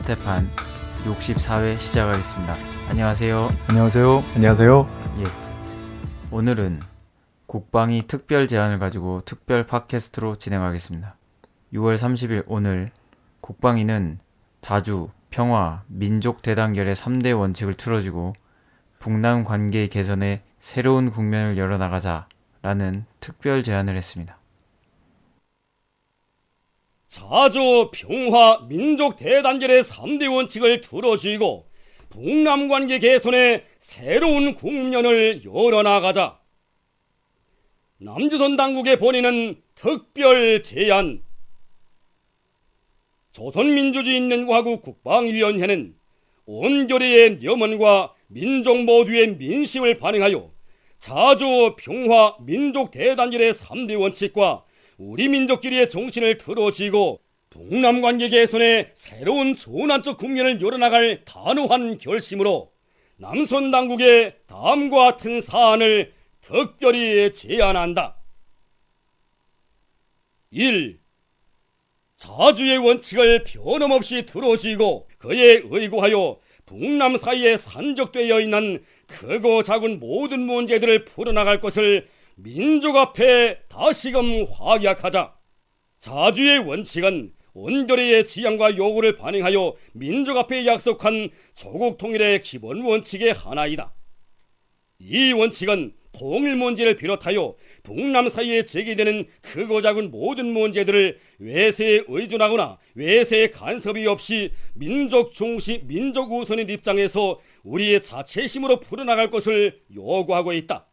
저 스테판 64회 시작하겠습니다. 안녕하세요. 안녕하세요. 안녕하세요. 예. 오늘은 국방이 특별 제안을 가지고 특별 팟캐스트로 진행하겠습니다. 6월 30일 오늘 국방위는 자주, 평화, 민족 대단결의 3대 원칙을 틀어주고 북남 관계 개선에 새로운 국면을 열어나가자라는 특별 제안을 했습니다. 자주 평화 민족 대단결의 3대 원칙을 들어주고 북남 관계 개선에 새로운 국면을 열어나가자. 남조선 당국에 보내는 특별 제안. 조선민주주의인민과국 국방위원회는 온결의의 염원과 민족 모두의 민심을 반영하여 자주 평화 민족 대단결의 3대 원칙과 우리 민족끼리의 정신을 틀어쥐고 동남 관계 개선에 새로운 전환적 국면을 열어나갈 단호한 결심으로 남선 당국에 다음과 같은 사안을 특별히 제안한다. 1. 자주의 원칙을 변함없이 들어주고 그에 의거하여 북남 사이에 산적되어 있는 크고 작은 모든 문제들을 풀어나갈 것을 민족 앞에 다시금 확약하자. 자주의 원칙은 온결의 지향과 요구를 반영하여 민족 앞에 약속한 조국 통일의 기본 원칙의 하나이다. 이 원칙은 통일 문제를 비롯하여 북남 사이에 제기되는 크고 작은 모든 문제들을 외세에 의존하거나 외세의 간섭이 없이 민족 중시 민족 우선의 입장에서 우리의 자체심으로 풀어나갈 것을 요구하고 있다.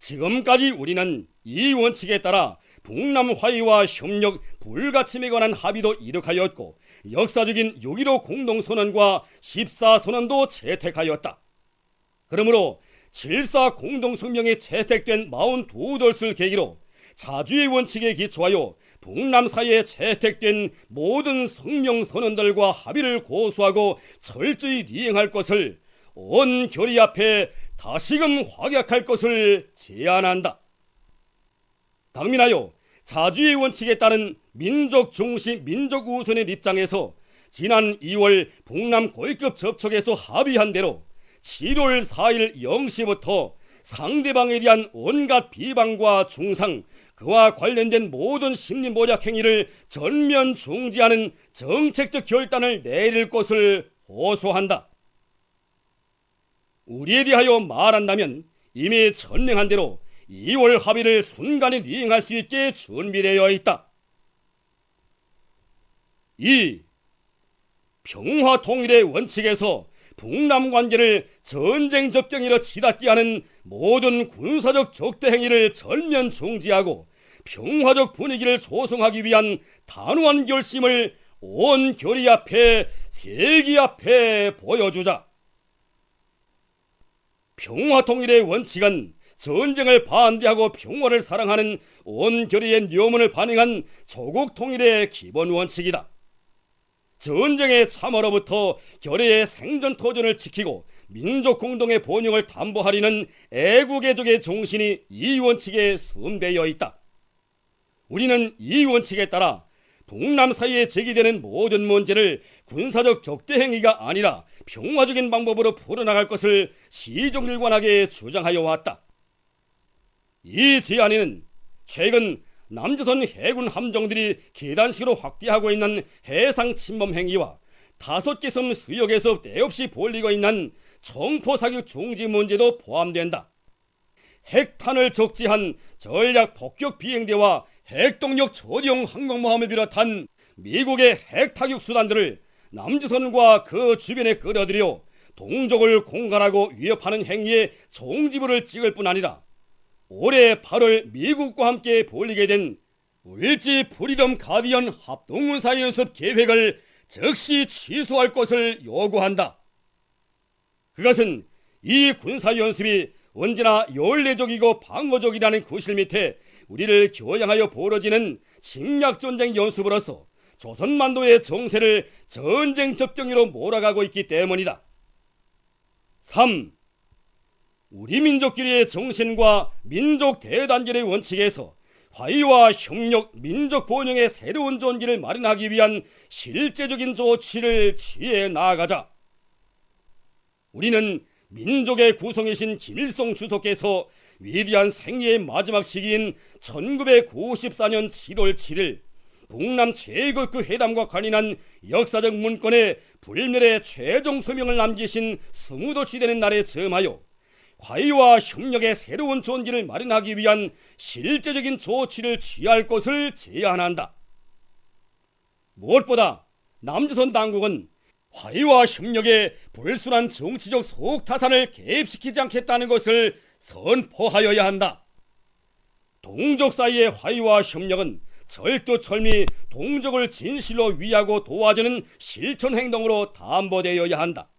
지금까지 우리는 이 원칙에 따라 북남 화해와 협력 불가침에 관한 합의도 이룩하였고 역사적인 6.15 공동선언과 14선언도 채택하였다. 그러므로 7사 공동성명에 채택된 42돌을 계기로 자주의 원칙에 기초하여 북남 사이에 채택된 모든 성명 선언들과 합의를 고수하고 철저히 이행할 것을 온 결의 앞에 다시금 확약할 것을 제안한다. 당민하여 자주의 원칙에 따른 민족 중심 민족 우선의 입장에서 지난 2월 북남 고위급 접촉에서 합의한 대로 7월 4일 0시부터 상대방에 대한 온갖 비방과 중상, 그와 관련된 모든 심리 모략 행위를 전면 중지하는 정책적 결단을 내릴 것을 호소한다. 우리에 대하여 말한다면 이미 전명한 대로 2월 합의를 순간에 이행할 수 있게 준비되어 있다. 2. 평화 통일의 원칙에서 북남 관계를 전쟁 접경이라 치닫게 하는 모든 군사적 적대 행위를 전면 중지하고 평화적 분위기를 조성하기 위한 단호한 결심을 온 결의 앞에 세계 앞에 보여주자. 평화 통일의 원칙은 전쟁을 반대하고 평화를 사랑하는 온 결의의 묘문을 반영한 조국 통일의 기본 원칙이다. 전쟁의 참화로부터 결의의 생존 토전을 지키고 민족 공동의 번영을 담보하리는 애국애족의 정신이 이 원칙에 숨되어 있다. 우리는 이 원칙에 따라 동남 사이에 제기되는 모든 문제를 군사적 적대 행위가 아니라 평화적인 방법으로 풀어나갈 것을 시종일관하게 주장하여 왔다. 이 제안에는 최근 남조선 해군 함정들이 계단식으로 확대하고 있는 해상 침범 행위와 다섯 개 섬 수역에서 때없이 벌리고 있는 청포 사격 중지 문제도 포함된다. 핵탄을 적지한 전략 폭격 비행대와 핵동력 저리용 항공모함을 비롯한 미국의 핵타격 수단들을 남조선과 그 주변에 끌어들여 동족을 공갈하고 위협하는 행위에 종지부를 찍을 뿐 아니라 올해 8월 미국과 함께 벌리게 된 을지 프리덤 가디언 합동군사 연습 계획을 즉시 취소할 것을 요구한다. 그것은 이 군사 연습이 언제나 연례적이고 방어적이라는 구실 밑에 우리를 겨냥하여 벌어지는 침략전쟁 연습으로서 조선반도의 정세를 전쟁 접경으로 몰아가고 있기 때문이다. 3. 우리 민족끼리의 정신과 민족 대단결의 원칙에서 화의와 협력, 민족 번영의 새로운 존기를 마련하기 위한 실제적인 조치를 취해 나가자. 우리는 민족의 구성이신 김일성 주석께서 위대한 생애의 마지막 시기인 1994년 7월 7일 북남 최고급 회담과 관련한 역사적 문건에 불멸의 최종 서명을 남기신 스무도치 되는 날에 점하여 화의와 협력의 새로운 존기를 마련하기 위한 실제적인 조치를 취할 것을 제안한다. 무엇보다 남조선 당국은 화의와 협력에 불순한 정치적 속타산을 개입시키지 않겠다는 것을 선포하여야 한다. 동족 사이의 화의와 협력은 절도철미 동족을 진실로 위하고 도와주는 실천 행동으로 담보되어야 한다.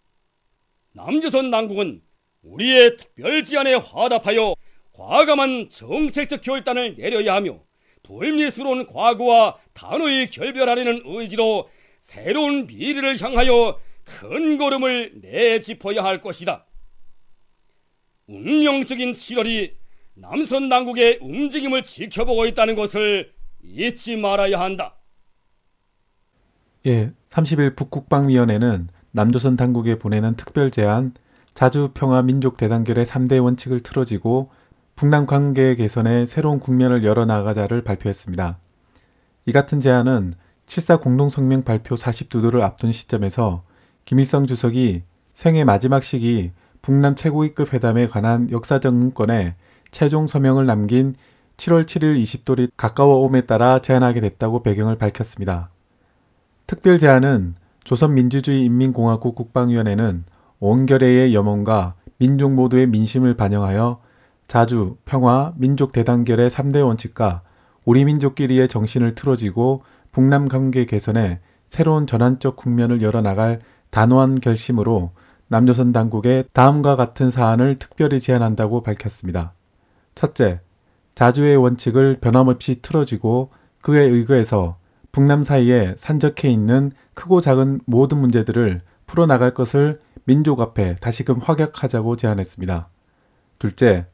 남조선 당국은 우리의 특별 지안에 화답하여 과감한 정책적 결단을 내려야 하며 불미스러운 과거와 단호히 결별하려는 의지로 새로운 미래를 향하여 큰 걸음을 내짚어야 할 것이다. 운명적인 7월이 남선 당국의 움직임을 지켜보고 있다는 것을 잊지 말아야 한다. 예, 30일 북국방위원회는 남조선 당국에 보내는 특별 제안 자주 평화 민족 대단결의 3대 원칙을 틀어지고 북남 관계 개선에 새로운 국면을 열어 나가자를 발표했습니다. 이 같은 제안은 7사 공동성명 발표 42도를 앞둔 시점에서 김일성 주석이 생애 마지막 시기 북남 최고위급 회담에 관한 역사적 문건에 최종 서명을 남긴 7월 7일 20돌이 가까워 옴에 따라 제안하게 됐다고 배경을 밝혔습니다. 특별 제안은 조선민주주의 인민공화국 국방위원회는 온 결의의 염원과 민족 모두의 민심을 반영하여 자주, 평화, 민족 대단결의 3대 원칙과 우리 민족끼리의 정신을 틀어지고 북남 관계 개선에 새로운 전환적 국면을 열어나갈 단호한 결심으로 남조선 당국에 다음과 같은 사안을 특별히 제안한다고 밝혔습니다. 첫째, 자주의 원칙을 변함없이 틀어지고 그에 의거해서 북남 사이에 산적해 있는 크고 작은 모든 문제들을 풀어나갈 것을 민족 앞에 다시금 확약하자고 제안했습니다. 둘째,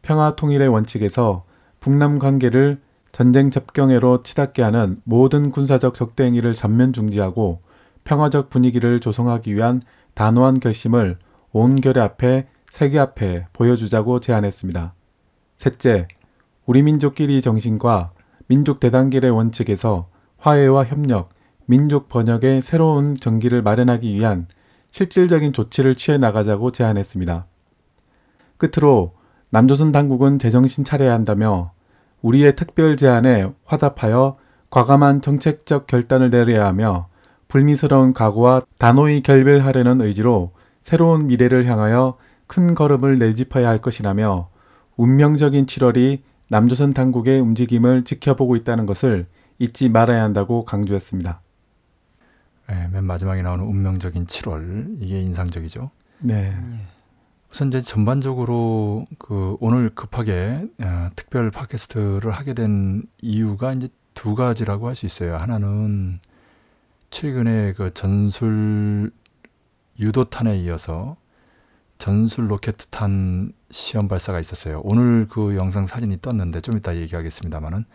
평화 통일의 원칙에서 북남 관계를 전쟁 접경애로 치닫게 하는 모든 군사적 적대 행위를 전면 중지하고 평화적 분위기를 조성하기 위한 단호한 결심을 온 결의 앞에 세계 앞에 보여주자고 제안했습니다. 셋째, 우리 민족끼리 정신과 민족 대단결의 원칙에서 화해와 협력, 민족 번역의 새로운 전기를 마련하기 위한 실질적인 조치를 취해 나가자고 제안했습니다. 끝으로 남조선 당국은 제정신 차려야 한다며 우리의 특별 제안에 화답하여 과감한 정책적 결단을 내려야 하며 불미스러운 각오와 단호히 결별하려는 의지로 새로운 미래를 향하여 큰 걸음을 내짚어야 할 것이라며 운명적인 7월이 남조선 당국의 움직임을 지켜보고 있다는 것을 잊지 말아야 한다고 강조했습니다. 네, 맨 마지막에 나오는 운명적인 7월 이게 인상적이죠. 네. 우선 이제 전반적으로 그 오늘 급하게 어, 특별 팟캐스트를 하게 된 이유가 이제 두 가지라고 할 수 있어요. 하나는 최근에 그 전술 유도탄에 이어서 전술 로켓탄 시험 발사가 있었어요. 오늘 그 영상 사진이 떴는데 좀 이따 얘기하겠습니다만은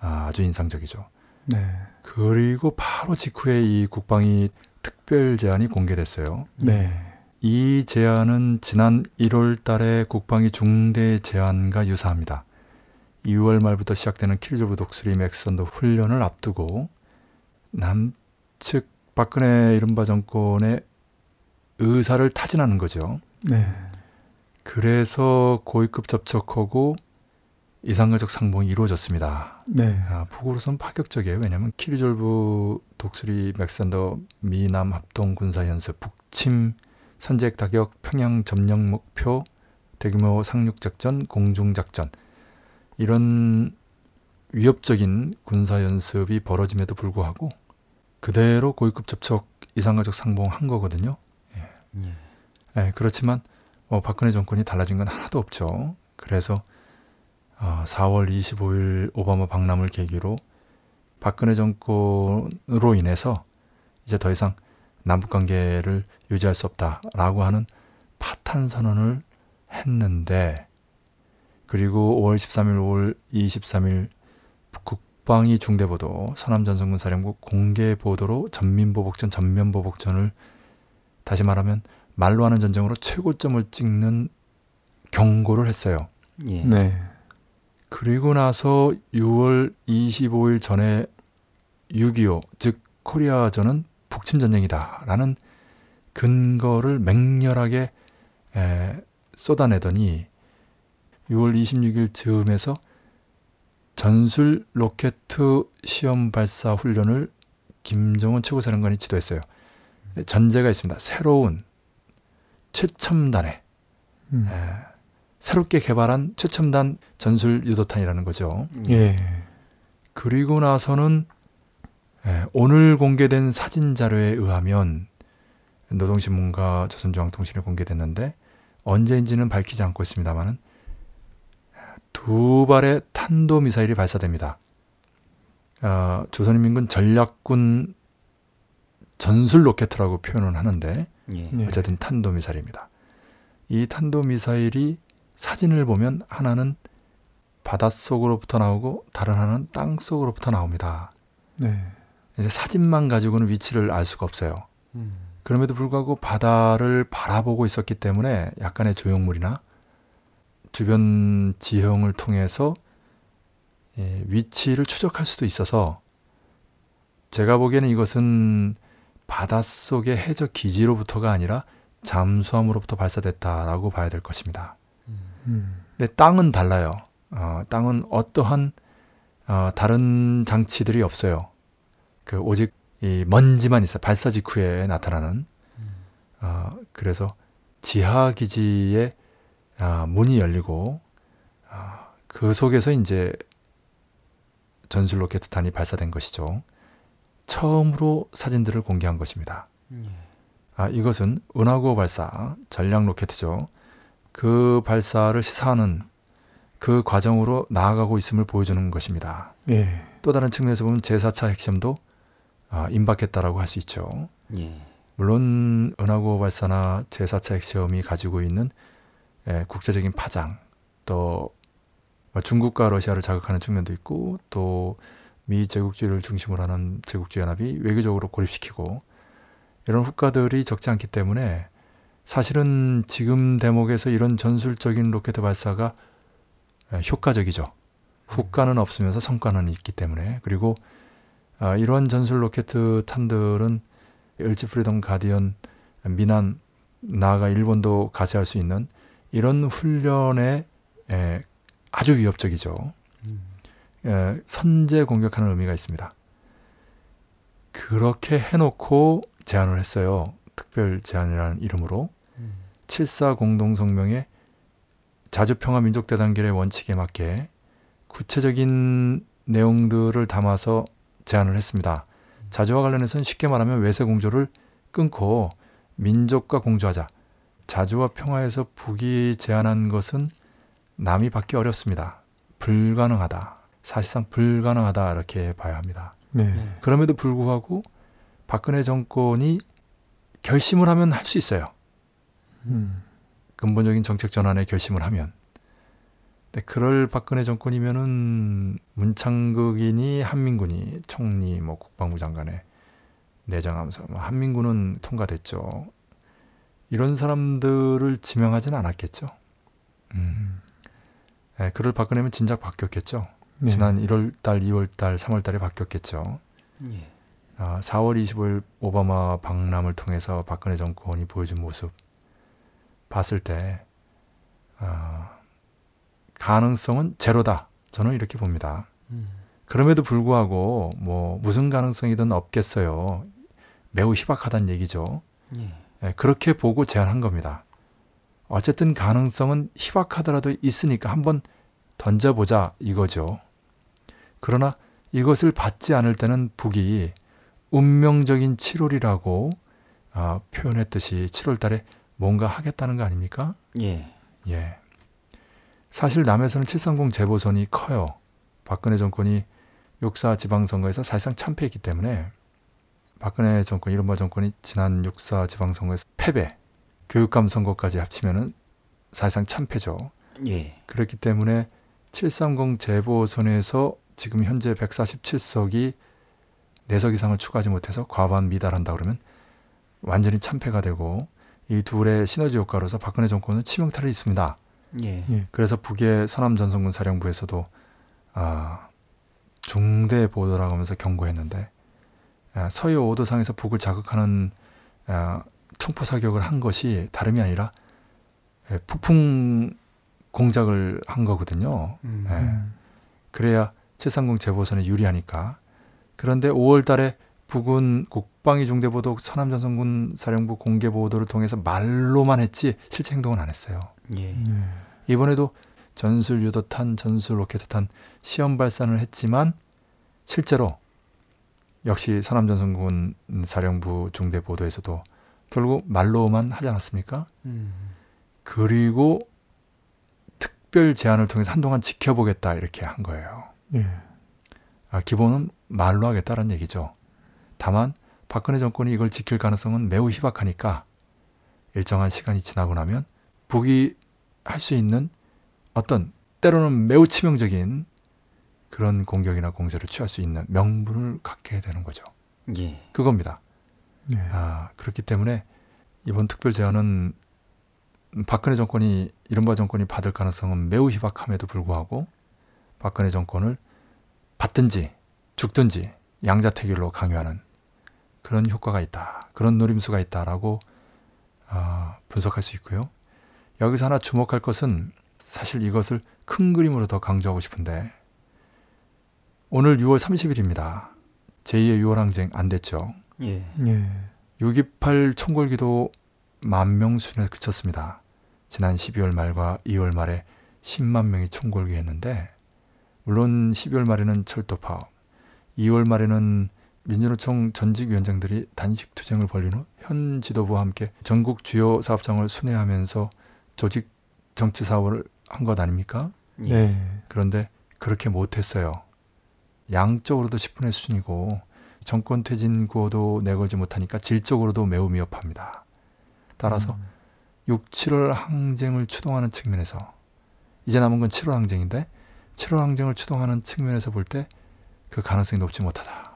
아 주 인상적이죠. 네. 그리고 바로 직후에 이 국방위 특별 제안이 공개됐어요. 네. 이 제안은 지난 1월 달에 국방위 중대 제안과 유사합니다. 2월 말부터 시작되는 키리졸브 독수리 맥스선더 훈련을 앞두고 남측 박근혜 이른바 정권의 의사를 타진하는 거죠. 네. 그래서 고위급 접촉하고 이산가족 상봉이 이루어졌습니다. 네. 아, 북으로선 파격적이에요. 왜냐하면 키리졸브 독수리 맥스선더 미남 합동 군사 연습 북침 선제 타격 평양 점령 목표 대규모 상륙 작전 공중 작전 이런 위협적인 군사 연습이 벌어짐에도 불구하고 그대로 고위급 접촉 이상가족 상봉한 거거든요. 예. 예. 예, 그렇지만 뭐 박근혜 정권이 달라진 건 하나도 없죠. 그래서 어, 4월 25일 오바마 방남을 계기로 박근혜 정권으로 인해서 이제 더 이상 남북 관계를 유지할 수 없다라고 하는 파탄 선언을 했는데 그리고 5월 13일, 5월 23일 국방위 중대보도 서남전선군 사령부 공개 보도로 전민보복전, 전면보복전을 다시 말하면 말로 하는 전쟁으로 최고점을 찍는 경고를 했어요. 예. 네. 그리고 나서 6월 25일 전에 6.25, 즉 코리아전은 북침 전쟁이다라는 근거를 맹렬하게 에, 쏟아내더니 6월 26일 즈음에서 전술 로켓 시험 발사 훈련을 김정은 최고사령관이 지도했어요. 전제가 있습니다. 새로운 최첨단의 음. 에, 새롭게 개발한 최첨단 전술 유도탄이라는 거죠. 예. 그리고 나서는 에, 오늘 공개된 사진 자료에 의하면 노동신문과 조선중앙통신에 공개됐는데 언제인지는 밝히지 않고 있습니다만은 두 발의 탄도 미사일이 발사됩니다. 어, 조선인민군 전략군 전술 로켓이라고 표현을 하는데 예. 네. 어쨌든 탄도 미사일입니다. 이 탄도 미사일이 사진을 보면 하나는 바닷속으로부터 나오고 다른 하나는 땅 속으로부터 나옵니다. 네. 이제 사진만 가지고는 위치를 알 수가 없어요. 음. 그럼에도 불구하고 바다를 바라보고 있었기 때문에 약간의 조형물이나 주변 지형을 통해서 예, 위치를 추적할 수도 있어서 제가 보기에는 이것은 바닷속의 해적 기지로부터가 아니라 잠수함으로부터 발사됐다라고 봐야 될 것입니다. 음. 근데 땅은 달라요. 어, 땅은 어떠한 어, 다른 장치들이 없어요. 그 오직 이 먼지만 있어 요 발사 직후에 나타나는. 어, 그래서 지하 기지에 아, 문이 열리고 아, 그 속에서 이제 전술 로켓 탄이 발사된 것이죠. 처음으로 사진들을 공개한 것입니다. 예. 아, 이것은 은하고 발사 전략 로켓이죠. 그 발사를 시사하는 그 과정으로 나아가고 있음을 보여주는 것입니다. 예. 또 다른 측면에서 보면 제4차 핵시험도 아, 임박했다라고 할 수 있죠. 예. 물론 은하고 발사나 제4차 핵시험이 가지고 있는 예, 국제적인 파장 또 중국과 러시아를 자극하는 측면도 있고 또 미 제국주의를 중심으로 하는 제국주의 연합이 외교적으로 고립시키고 이런 후과들이 적지 않기 때문에 사실은 지금 대목에서 이런 전술적인 로켓 발사가 예, 효과적이죠. 후과는 없으면서 성과는 있기 때문에 그리고 아, 이러한 전술 로켓 탄들은 을지 프리덤 가디언 미남 나아가 일본도 가세할 수 있는 이런 훈련에 에, 아주 위협적이죠. 에, 선제 공격하는 의미가 있습니다. 그렇게 해놓고 제안을 했어요. 특별 제안이라는 이름으로 7.4 공동성명의 자주평화민족대단결의 원칙에 맞게 구체적인 내용들을 담아서 제안을 했습니다. 자주와 관련해서는 쉽게 말하면 외세 공조를 끊고 민족과 공조하자. 자주와 평화에서 북이 제안한 것은 남이 받기 어렵습니다. 불가능하다. 사실상 불가능하다 이렇게 봐야 합니다. 네. 예. 그럼에도 불구하고 박근혜 정권이 결심을 하면 할 수 있어요. 음. 근본적인 정책 전환에 결심을 하면. 근데 그럴 박근혜 정권이면은 문창극이니 한민군이 총리 뭐 국방부 장관에 내정하면서 뭐 한민군은 통과됐죠. 이런 사람들을 지명하지는 않았겠죠. 음. 네, 그럴 박근혜면 진작 바뀌었겠죠. 네. 지난 1월 달, 2월 달, 3월 달에 바뀌었겠죠. 예. 아, 4월 25일 오바마 방남을 통해서 박근혜 정권이 보여준 모습 봤을 때 아, 가능성은 제로다. 저는 이렇게 봅니다. 음. 그럼에도 불구하고 뭐 무슨 가능성이든 없겠어요. 매우 희박하다는 얘기죠. 예. 예, 그렇게 보고 제안한 겁니다. 어쨌든 가능성은 희박하더라도 있으니까 한번 던져보자 이거죠. 그러나 이것을 받지 않을 때는 북이 운명적인 7월이라고 아, 표현했듯이 7월 달에 뭔가 하겠다는 거 아닙니까? 예. 예. 사실 남에서는 730 재보선이 커요. 박근혜 정권이 육사 지방선거에서 사실상 참패했기 때문에 박근혜 정권, 이른바 정권이 지난 육사 지방선거에서 패배, 교육감 선거까지 합치면은 사실상 참패죠. 예. 그렇기 때문에 730 재보선에서 지금 현재 147석이 4석 이상을 추가하지 못해서 과반 미달한다 그러면 완전히 참패가 되고 이 둘의 시너지 효과로서 박근혜 정권은 치명타를 입습니다. 예. 예. 그래서 북의 서남 전선군 사령부에서도 아, 중대 보도라고 하면서 경고했는데 아, 서해 오도상에서 북을 자극하는 아, 총포 사격을 한 것이 다름이 아니라 예, 북풍 공작을 한 거거든요. 음. 예. 음. 그래야 730 재보선에 유리하니까. 그런데 5월 달에 북은 국방위 중대보도 서남전선군 사령부 공개 보도를 통해서 말로만 했지 실제 행동은 안 했어요. 예. 예. 이번에도 전술 유도탄, 전술 로켓탄 시험 발사를 했지만 실제로 역시 서남전선군 사령부 중대 보도에서도 결국 말로만 하지 않았습니까? 음. 그리고 특별 제안을 통해서 한동안 지켜보겠다 이렇게 한 거예요. 예. 아, 기본은 말로 하겠다는 얘기죠. 다만 박근혜 정권이 이걸 지킬 가능성은 매우 희박하니까 일정한 시간이 지나고 나면 북이 할 수 있는 어떤 때로는 매우 치명적인 그런 공격이나 공세를 취할 수 있는 명분을 갖게 되는 거죠. 예. 그겁니다. 예. 아, 그렇기 때문에 이번 특별 제안은 박근혜 정권이 이른바 정권이 받을 가능성은 매우 희박함에도 불구하고 박근혜 정권을 받든지 죽든지 양자택일로 강요하는 그런 효과가 있다. 그런 노림수가 있다라고 아, 분석할 수 있고요. 여기서 하나 주목할 것은 사실 이것을 큰 그림으로 더 강조하고 싶은데 오늘 6월 30일입니다. 제2의 6월 항쟁 안 됐죠. 예. 예. 6.28 총궐기도 만 명 수준에 그쳤습니다. 지난 12월 말과 2월 말에 10만 명이 총궐기했는데 물론 12월 말에는 철도 파업, 2월 말에는 민주노총 전직 위원장들이 단식 투쟁을 벌린 후 현 지도부와 함께 전국 주요 사업장을 순회하면서 조직 정치 사업을 한 것 아닙니까? 예. 네. 그런데 그렇게 못했어요. 양적으로도 10분의 수준이고 정권 퇴진고도 내걸지 못하니까 질적으로도 매우 미흡합니다. 따라서 음. 6, 7월 항쟁을 추동하는 측면에서 이제 남은 건 7월 항쟁인데 7월 항쟁을 추동하는 측면에서 볼 때 그 가능성이 높지 못하다.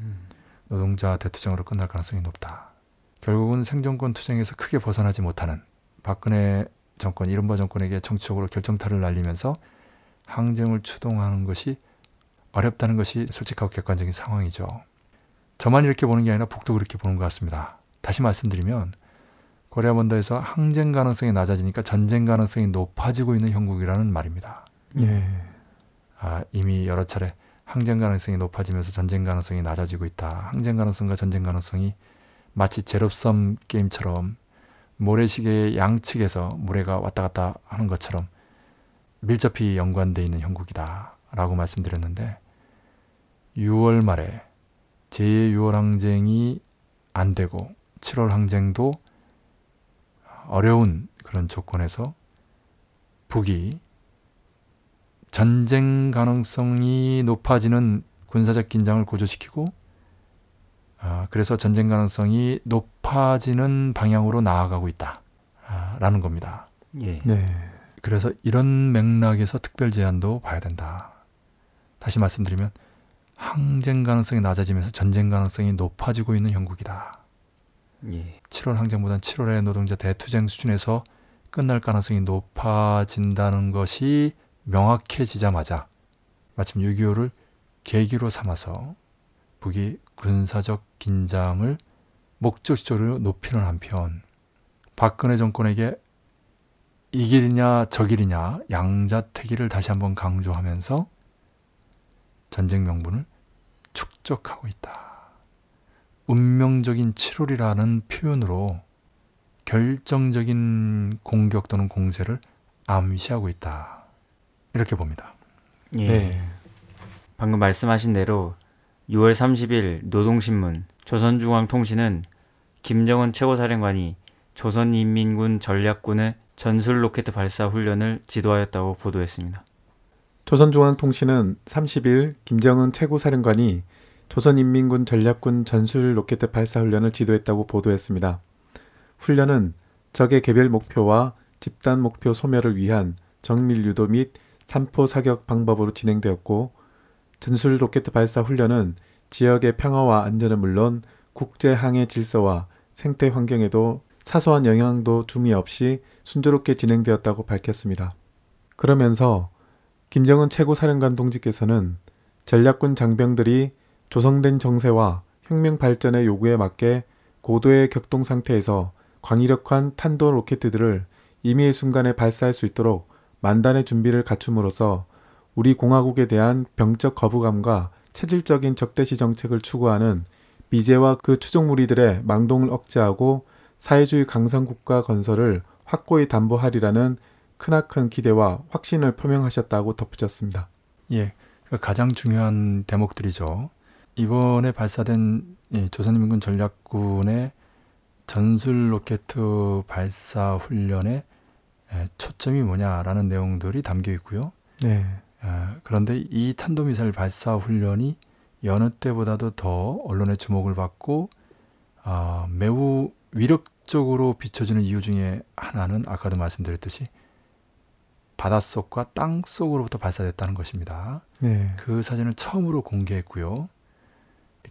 음. 노동자 대투쟁으로 끝날 가능성이 높다. 결국은 생존권 투쟁에서 크게 벗어나지 못하는 박근혜 정권, 이른바 정권에게 정치적으로 결정타를 날리면서 항쟁을 추동하는 것이 어렵다는 것이 솔직하고 객관적인 상황이죠. 저만 이렇게 보는 게 아니라 북도 그렇게 보는 것 같습니다. 다시 말씀드리면 코리아 본도에서 항쟁 가능성이 낮아지니까 전쟁 가능성이 높아지고 있는 형국이라는 말입니다. 예. 아, 이미 여러 차례 항쟁 가능성이 높아지면서 전쟁 가능성이 낮아지고 있다. 항쟁 가능성과 전쟁 가능성이 마치 제롭섬 게임처럼 모래시계의 양측에서 모래가 왔다 갔다 하는 것처럼 밀접히 연관돼 있는 형국이다 라고 말씀드렸는데 6월 말에 제 6월 항쟁이 안 되고 7월 항쟁도 어려운 그런 조건에서 북이 전쟁 가능성이 높아지는 군사적 긴장을 고조시키고 아, 그래서 전쟁 가능성이 높아지는 방향으로 나아가고 있다라는 겁니다. 예. 네. 그래서 이런 맥락에서 특별 제안도 봐야 된다. 다시 말씀드리면 항쟁 가능성이 낮아지면서 전쟁 가능성이 높아지고 있는 형국이다. 예. 7월 항쟁보다는 7월의 노동자 대투쟁 수준에서 끝날 가능성이 높아진다는 것이 명확해지자마자 마침 6.25를 계기로 삼아서 북이 군사적 긴장을 목적적으로 높이는 한편 박근혜 정권에게 이 길이냐 저 길이냐 양자택일을 다시 한번 강조하면서 전쟁 명분을 축적하고 있다. 운명적인 7월이라는 표현으로 결정적인 공격 또는 공세를 암시하고 있다. 이렇게 봅니다. 예. 네. 방금 말씀하신 대로 6월 30일 노동신문, 조선중앙통신은 김정은 최고사령관이 조선인민군 전략군의 전술 로켓 발사 훈련을 지도하였다고 보도했습니다. 조선중앙통신은 30일 김정은 최고사령관이 조선인민군 전략군 전술 로켓 발사 훈련을 지도했다고 보도했습니다. 훈련은 적의 개별 목표와 집단 목표 소멸을 위한 정밀 유도 및 산포 사격 방법으로 진행되었고 전술 로켓 발사 훈련은 지역의 평화와 안전은 물론 국제 항해 질서와 생태 환경에도 사소한 영향도 두미 없이 순조롭게 진행되었다고 밝혔습니다. 그러면서 김정은 최고사령관 동지께서는 전략군 장병들이 조성된 정세와 혁명 발전의 요구에 맞게 고도의 격동 상태에서 광위력한 탄도 로켓들을 임의의 순간에 발사할 수 있도록 만단의 준비를 갖춤으로써 우리 공화국에 대한 병적 거부감과 체질적인 적대시 정책을 추구하는 미제와 그 추종 무리들의 망동을 억제하고 사회주의 강성국가 건설을 확고히 담보하리라는 크나큰 기대와 확신을 표명하셨다고 덧붙였습니다. 예, 그 가장 중요한 대목들이죠. 이번에 발사된 조선인민군 전략군의 전술 로켓 발사 훈련의 초점이 뭐냐라는 내용들이 담겨 있고요. 네. 그런데 이 탄도미사일 발사 훈련이 여느 때보다도 더 언론의 주목을 받고 어, 매우 위력적으로 비춰지는 이유 중에 하나는 아까도 말씀드렸듯이 바닷속과 땅 속으로부터 발사됐다는 것입니다. 네. 그 사진을 처음으로 공개했고요.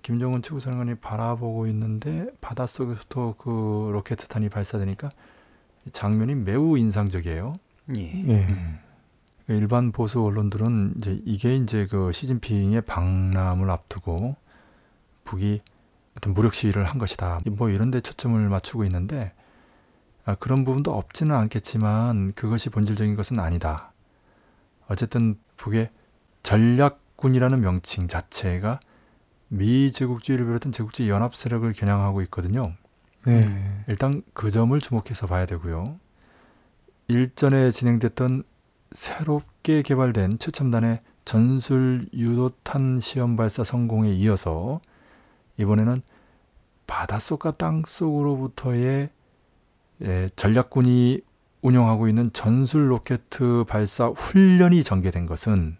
김정은 최고사령관이 바라보고 있는데 바닷속에서부터 그 로켓 탄이 발사되니까 장면이 매우 인상적이에요. 예. 예. 음. 일반 보수 언론들은 이제 이게 이제 그 시진핑의 방남을 앞두고 북이 어떤 무력 시위를 한 것이다. 뭐 이런 데 초점을 맞추고 있는데 아, 그런 부분도 없지는 않겠지만 그것이 본질적인 것은 아니다. 어쨌든 북의 전략군이라는 명칭 자체가 미 제국주의를 비롯한 제국주의 연합 세력을 겨냥하고 있거든요. 네. 일단 그 점을 주목해서 봐야 되고요. 일전에 진행됐던 새롭게 개발된 최첨단의 전술 유도탄 시험 발사 성공에 이어서 이번에는 바닷속과 땅속으로부터의 예, 전략군이 운영하고 있는 전술 로켓 발사 훈련이 전개된 것은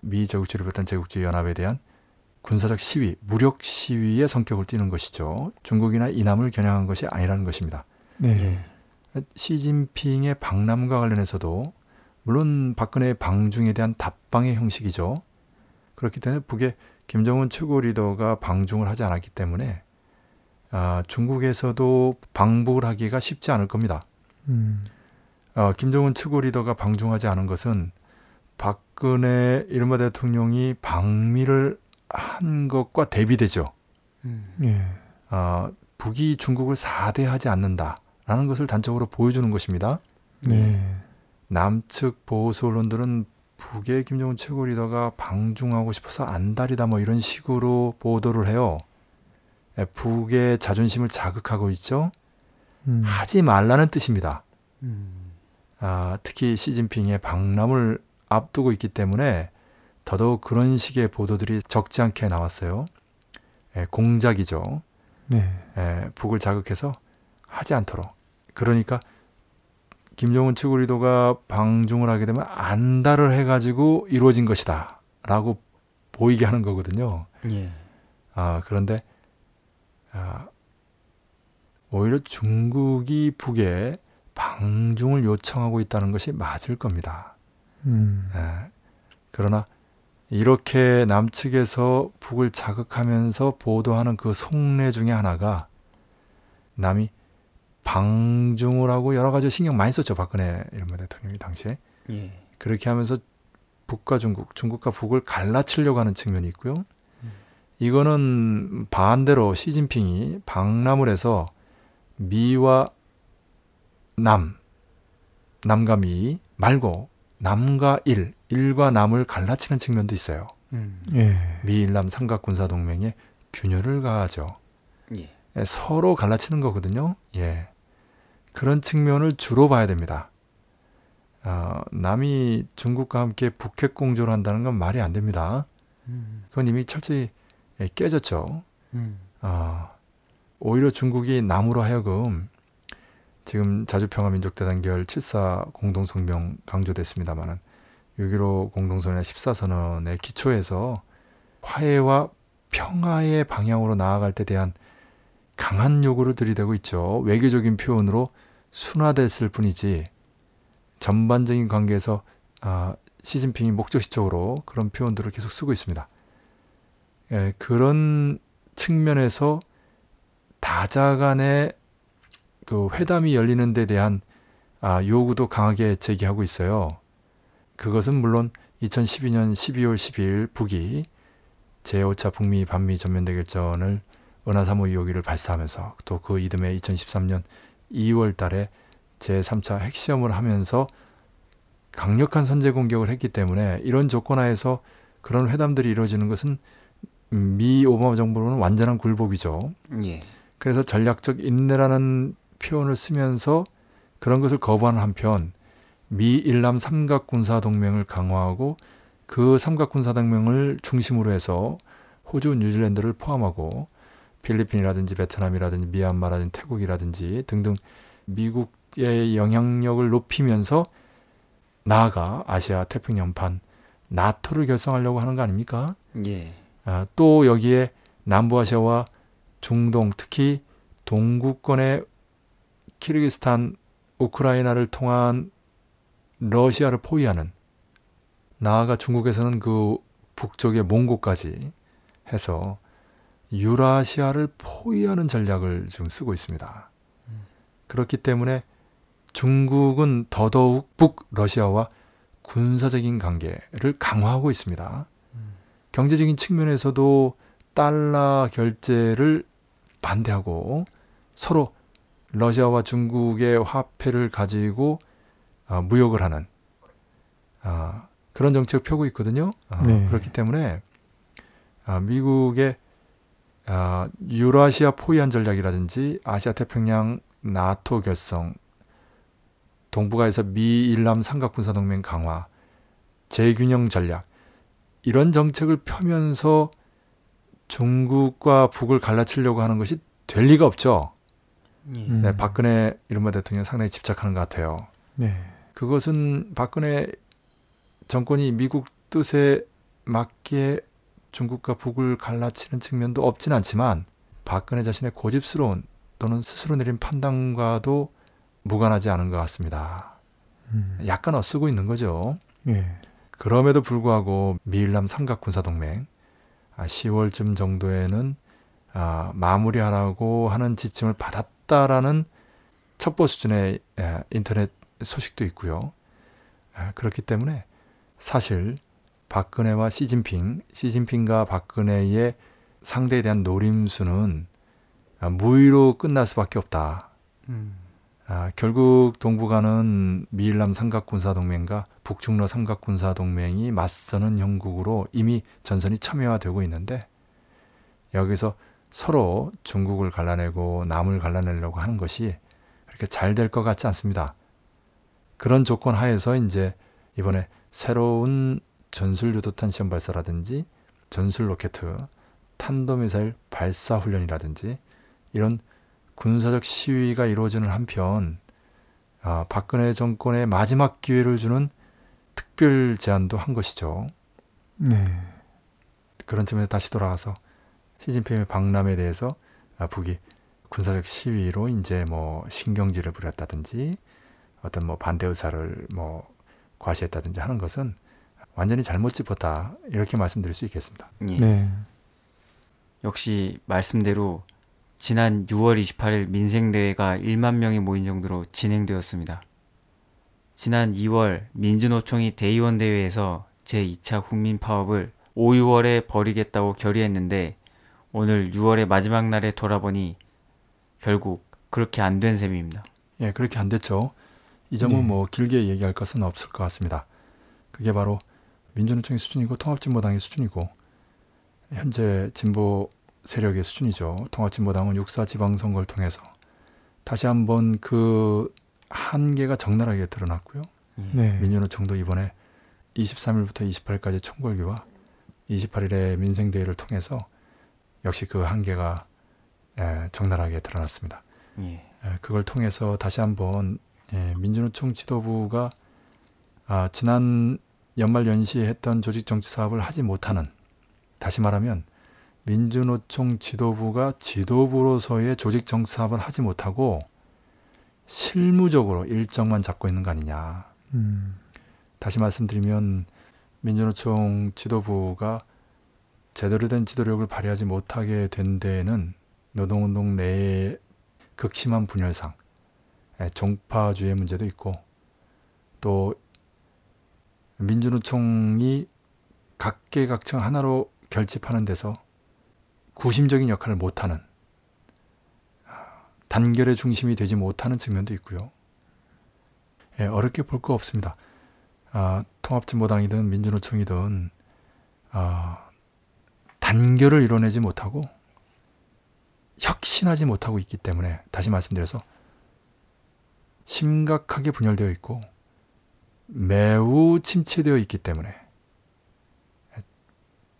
미 제국주의를 비롯한 제국주의 연합에 대한 군사적 시위, 무력 시위의 성격을 띠는 것이죠. 중국이나 이남을 겨냥한 것이 아니라는 것입니다. 네. 예. 시진핑의 방남과 관련해서도 물론 박근혜의 방중에 대한 답방의 형식이죠. 그렇기 때문에 북의 김정은 최고 리더가 방중을 하지 않았기 때문에 아, 중국에서도 방북을 하기가 쉽지 않을 겁니다. 음. 어, 김정은 최고 리더가 방중하지 않은 것은 박근혜 이른바 대통령이 방미를 한 것과 대비되죠. 음. 예. 어, 북이 중국을 사대하지 않는다라는 것을 단적으로 보여주는 것입니다. 네. 남측 보수 언론들은 북의 김정은 최고 리더가 방중하고 싶어서 안달이다 뭐 이런 식으로 보도를 해요. 예, 북의 자존심을 자극하고 있죠. 음. 하지 말라는 뜻입니다. 음. 아, 특히 시진핑의 방남을 앞두고 있기 때문에 더더욱 그런 식의 보도들이 적지 않게 나왔어요. 예, 공작이죠. 네. 예, 북을 자극해서 하지 않도록. 그러니까 김정은 리더가 방중을 하게 되면 안달을 해가지고 이루어진 것이다. 라고 보이게 하는 거거든요. 예. 아, 그런데, 아, 오히려 중국이 북에 방중을 요청하고 있다는 것이 맞을 겁니다. 음. 예. 그러나 이렇게 남측에서 북을 자극하면서 보도하는 그 속내 중에 하나가 남이 방중을 하고 여러 가지 신경 많이 썼죠 박근혜 이른바 대통령이 당시에 예. 그렇게 하면서 북과 중국, 중국과 북을 갈라치려고 하는 측면이 있고요. 이거는 반대로 시진핑이 방남을 해서 미와 남, 남과 미 말고 남과 일, 일과 남을 갈라치는 측면도 있어요. 음. 예. 미일남 삼각 군사 동맹에 균열을 가하죠. 예. 예, 서로 갈라치는 거거든요. 예. 그런 측면을 주로 봐야 됩니다. 어, 남이 중국과 함께 북핵 공조를 한다는 건 말이 안 됩니다. 음. 그건 이미 철저히 예, 깨졌죠. 음. 어, 오히려 중국이 남으로 하여금 지금 자주평화민족대단결 7사 공동성명 강조됐습니다마는 6.15 공동선언 14선언의 기초에서 화해와 평화의 방향으로 나아갈 때 대한 강한 요구를 들이대고 있죠. 외교적인 표현으로 순화됐을 뿐이지 전반적인 관계에서 아, 시진핑이 목적시적으로 그런 표현들을 계속 쓰고 있습니다. 예, 그런 측면에서 다자 간의 그 회담이 열리는 데 대한 아, 요구도 강하게 제기하고 있어요. 그것은 물론 2012년 12월 12일 북이 제5차 북미 반미 전면대결전을 은하사무 2호기를 발사하면서 또 그 이듬해 2013년 2월 달에 제3차 핵시험을 하면서 강력한 선제 공격을 했기 때문에 이런 조건 하에서 그런 회담들이 이루어지는 것은 미 오바마 정부로는 완전한 굴복이죠. 예. 그래서 전략적 인내라는 표현을 쓰면서 그런 것을 거부하는 한편 미 일남 삼각 군사 동맹을 강화하고 그 삼각 군사 동맹을 중심으로 해서 호주, 뉴질랜드를 포함하고 필리핀이라든지 베트남이라든지 미얀마라든지 태국이라든지 등등 미국의 영향력을 높이면서 나아가 아시아 태평양판 나토를 결성하려고 하는 거 아닙니까? 예. 아, 또 여기에 남부아시아와 중동 특히 동구권의 키르기스탄, 우크라이나를 통한 러시아를 포위하는 나아가 중국에서는 그 북쪽의 몽고까지 해서 유라시아를 포위하는 전략을 지금 쓰고 있습니다. 그렇기 때문에 중국은 더더욱 북러시아와 군사적인 관계를 강화하고 있습니다. 경제적인 측면에서도 달러 결제를 반대하고 서로 러시아와 중국의 화폐를 가지고 어, 무역을 하는 어, 그런 정책을 펴고 있거든요. 어, 네. 그렇기 때문에 어, 미국의 어, 유라시아 포위한 전략이라든지 아시아 태평양 나토 결성, 동북아에서 미일남 삼각군사 동맹 강화, 재균형 전략 이런 정책을 펴면서 중국과 북을 갈라치려고 하는 것이 될 리가 없죠. 예. 음. 네, 박근혜 이른바 대통령 상당히 집착하는 것 같아요. 네. 그것은 박근혜 정권이 미국 뜻에 맞게 중국과 북을 갈라치는 측면도 없진 않지만 박근혜 자신의 고집스러운 또는 스스로 내린 판단과도 무관하지 않은 것 같습니다. 음. 약간 엇쓰고 있는 거죠. 예. 그럼에도 불구하고 미일남 삼각 군사 동맹 10월쯤 정도에는 아, 마무리하라고 하는 지침을 받았다라는 첩보 수준의 에, 인터넷 소식도 있고요. 아, 그렇기 때문에 사실 박근혜와 시진핑, 시진핑과 박근혜의 상대에 대한 노림수는 아, 무의로 끝날 수밖에 없다. 음. 아, 결국 동북아는 미일남 삼각군사동맹과 북중러 삼각군사동맹이 맞서는 형국으로 이미 전선이 첨예화되고 있는데 여기서 서로 중국을 갈라내고 남을 갈라내려고 하는 것이 그렇게 잘 될 것 같지 않습니다. 그런 조건 하에서 이제 이번에 새로운 전술 유도탄 시험 발사라든지 전술 로켓, 탄도미사일 발사 훈련이라든지 이런 군사적 시위가 이루어지는 한편 아, 박근혜 정권의 마지막 기회를 주는 특별 제안도 한 것이죠. 네. 그런 점에서 다시 돌아가서 시진핑의 방남에 대해서 아, 북이 군사적 시위로 이제 뭐 신경질을 부렸다든지 어떤 뭐 반대 의사를 뭐 과시했다든지 하는 것은 완전히 잘못 짚었다 이렇게 말씀드릴 수 있겠습니다. 예. 네. 역시 말씀대로 지난 6월 28일 민생대회가 1만 명이 모인 정도로 진행되었습니다. 지난 2월 민주노총이 대의원 대회에서 제2차 국민 파업을 5, 6월에 벌이겠다고 결의했는데 오늘 6월의 마지막 날에 돌아보니 결국 그렇게 안 된 셈입니다. 예, 그렇게 안 됐죠. 이 점은 네. 뭐 길게 얘기할 것은 없을 것 같습니다. 그게 바로 민주노총의 수준이고 통합진보당의 수준이고 현재 진보 세력의 수준이죠. 통합진보당은 육사 지방선거를 통해서 다시 한번 그 한계가 적나라하게 드러났고요. 네. 민주노총도 이번에 23일부터 28일까지 총궐기와 28일의 민생대회를 통해서 역시 그 한계가 예, 적나라하게 드러났습니다. 예. 예, 그걸 통해서 다시 한번 예, 민주노총 지도부가 아, 지난 연말 연시에 했던 조직 정치 사업을 하지 못하는 다시 말하면 민주노총 지도부가 지도부로서의 조직 정치 사업을 하지 못하고 실무적으로 일정만 잡고 있는 거 아니냐. 음. 다시 말씀드리면 민주노총 지도부가 제대로 된 지도력을 발휘하지 못하게 된 데에는 노동운동 내의 극심한 분열상, 예, 종파주의 문제도 있고 또 민주노총이 각계각층 하나로 결집하는 데서 구심적인 역할을 못하는 단결의 중심이 되지 못하는 측면도 있고요. 예, 어렵게 볼 거 없습니다. 아, 통합진보당이든 민주노총이든 아, 단결을 이뤄내지 못하고 혁신하지 못하고 있기 때문에 다시 말씀드려서 심각하게 분열되어 있고 매우 침체되어 있기 때문에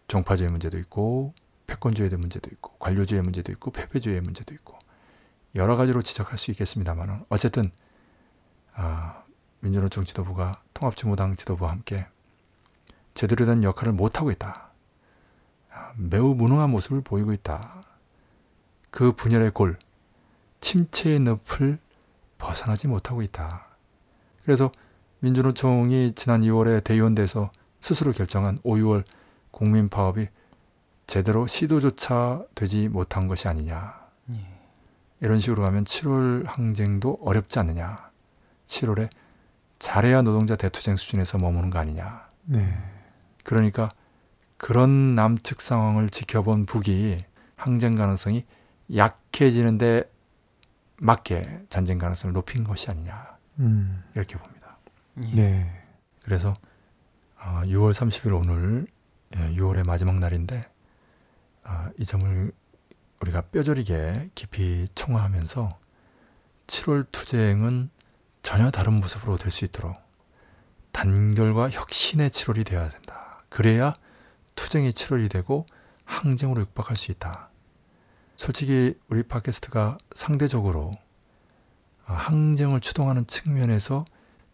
종파주의 문제도 있고 패권주의의 문제도 있고 관료주의 문제도 있고 패배주의의 문제도 있고 여러 가지로 지적할 수 있겠습니다만 어쨌든 아, 민주노총 지도부가 통합진보당 지도부와 함께 제대로 된 역할을 못하고 있다. 아, 매우 무능한 모습을 보이고 있다. 그 분열의 골, 침체의 늪을 벗어나지 못하고 있다. 그래서 민주노총이 지난 2월에 대의원대에서 스스로 결정한 5, 6월 국민 파업이 제대로 시도조차 되지 못한 것이 아니냐. 이런 식으로 가면 7월 항쟁도 어렵지 않느냐. 7월에 잘해야 노동자 대투쟁 수준에서 머무는 거 아니냐. 네. 그러니까 그런 남측 상황을 지켜본 북이 항쟁 가능성이 약해지는데 맞게 전쟁 가능성을 높인 것이 아니냐. 음. 이렇게 봅니다. 네. 그래서 어, 6월 30일 오늘 예, 6월의 마지막 날인데 어, 이 점을 우리가 뼈저리게 깊이 총화하면서 7월 투쟁은 전혀 다른 모습으로 될 수 있도록 단결과 혁신의 7월이 되어야 된다. 그래야 투쟁이 7월이 되고 항쟁으로 육박할 수 있다. 솔직히 우리 팟캐스트가 상대적으로 어, 항쟁을 추동하는 측면에서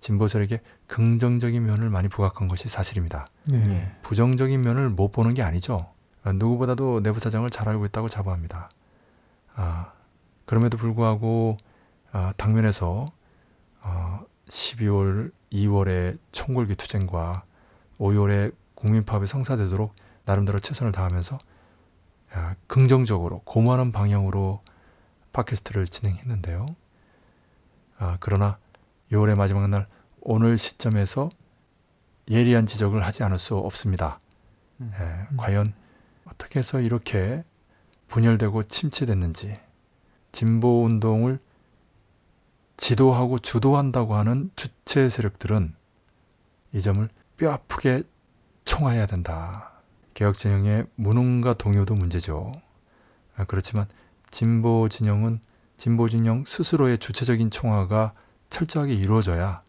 진보 세력에 긍정적인 면을 많이 부각한 것이 사실입니다. 네. 부정적인 면을 못 보는 게 아니죠. 어, 누구보다도 내부 사정을 잘 알고 있다고 자부합니다. 아, 그럼에도 불구하고 아, 당면에서 어, 12월, 2월의 총궐기 투쟁과 5월의 국민파업이 성사되도록 나름대로 최선을 다하면서 아, 긍정적으로 고무하는 방향으로 팟캐스트를 진행했는데요. 아, 그러나 6월의 마지막 날 오늘 시점에서 예리한 지적을 하지 않을 수 없습니다. 예, 과연 어떻게 해서 이렇게 분열되고 침체됐는지 진보 운동을 지도하고 주도한다고 하는 주체 세력들은 이 점을 뼈 아프게 총화해야 된다. 개혁 진영의 무능과 동요도 문제죠. 아, 그렇지만 진보 진영은 진보 진영 스스로의 주체적인 총화가 철저하게 이루어져야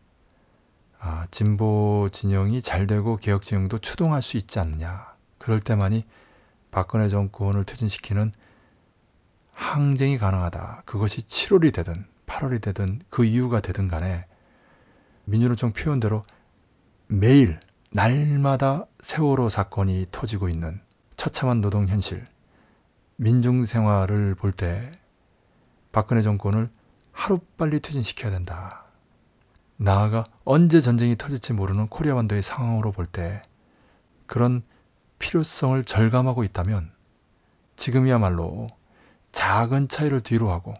아, 진보 진영이 잘 되고 개혁 진영도 추동할 수 있지 않느냐. 그럴 때만이 박근혜 정권을 퇴진시키는 항쟁이 가능하다. 그것이 7월이 되든 8월이 되든 그 이유가 되든 간에 민주노총 표현대로 매일 날마다 세월호 사건이 터지고 있는 처참한 노동 현실, 민중 생활을 볼 때 박근혜 정권을 하루빨리 퇴진시켜야 된다. 나아가 언제 전쟁이 터질지 모르는 코리아 반도의 상황으로 볼 때 그런 필요성을 절감하고 있다면 지금이야말로 작은 차이를 뒤로 하고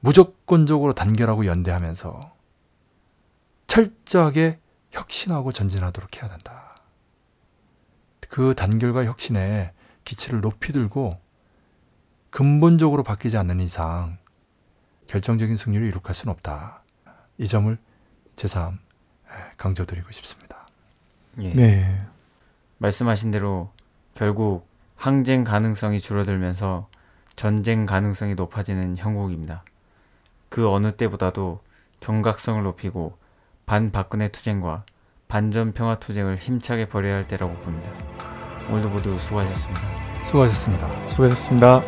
무조건적으로 단결하고 연대하면서 철저하게 혁신하고 전진하도록 해야 된다. 그 단결과 혁신에 기치를 높이 들고 근본적으로 바뀌지 않는 이상 결정적인 승리를 이룩할 수는 없다. 이 점을 제삼 강조드리고 싶습니다. 예. 네. 말씀하신 대로 결국 항쟁 가능성이 줄어들면서 전쟁 가능성이 높아지는 형국입니다. 그 어느 때보다도 경각성을 높이고 반박근혜 투쟁과 반전 평화 투쟁을 힘차게 벌여야 할 때라고 봅니다. 오늘도 모두 수고하셨습니다. 수고하셨습니다. 수고하셨습니다.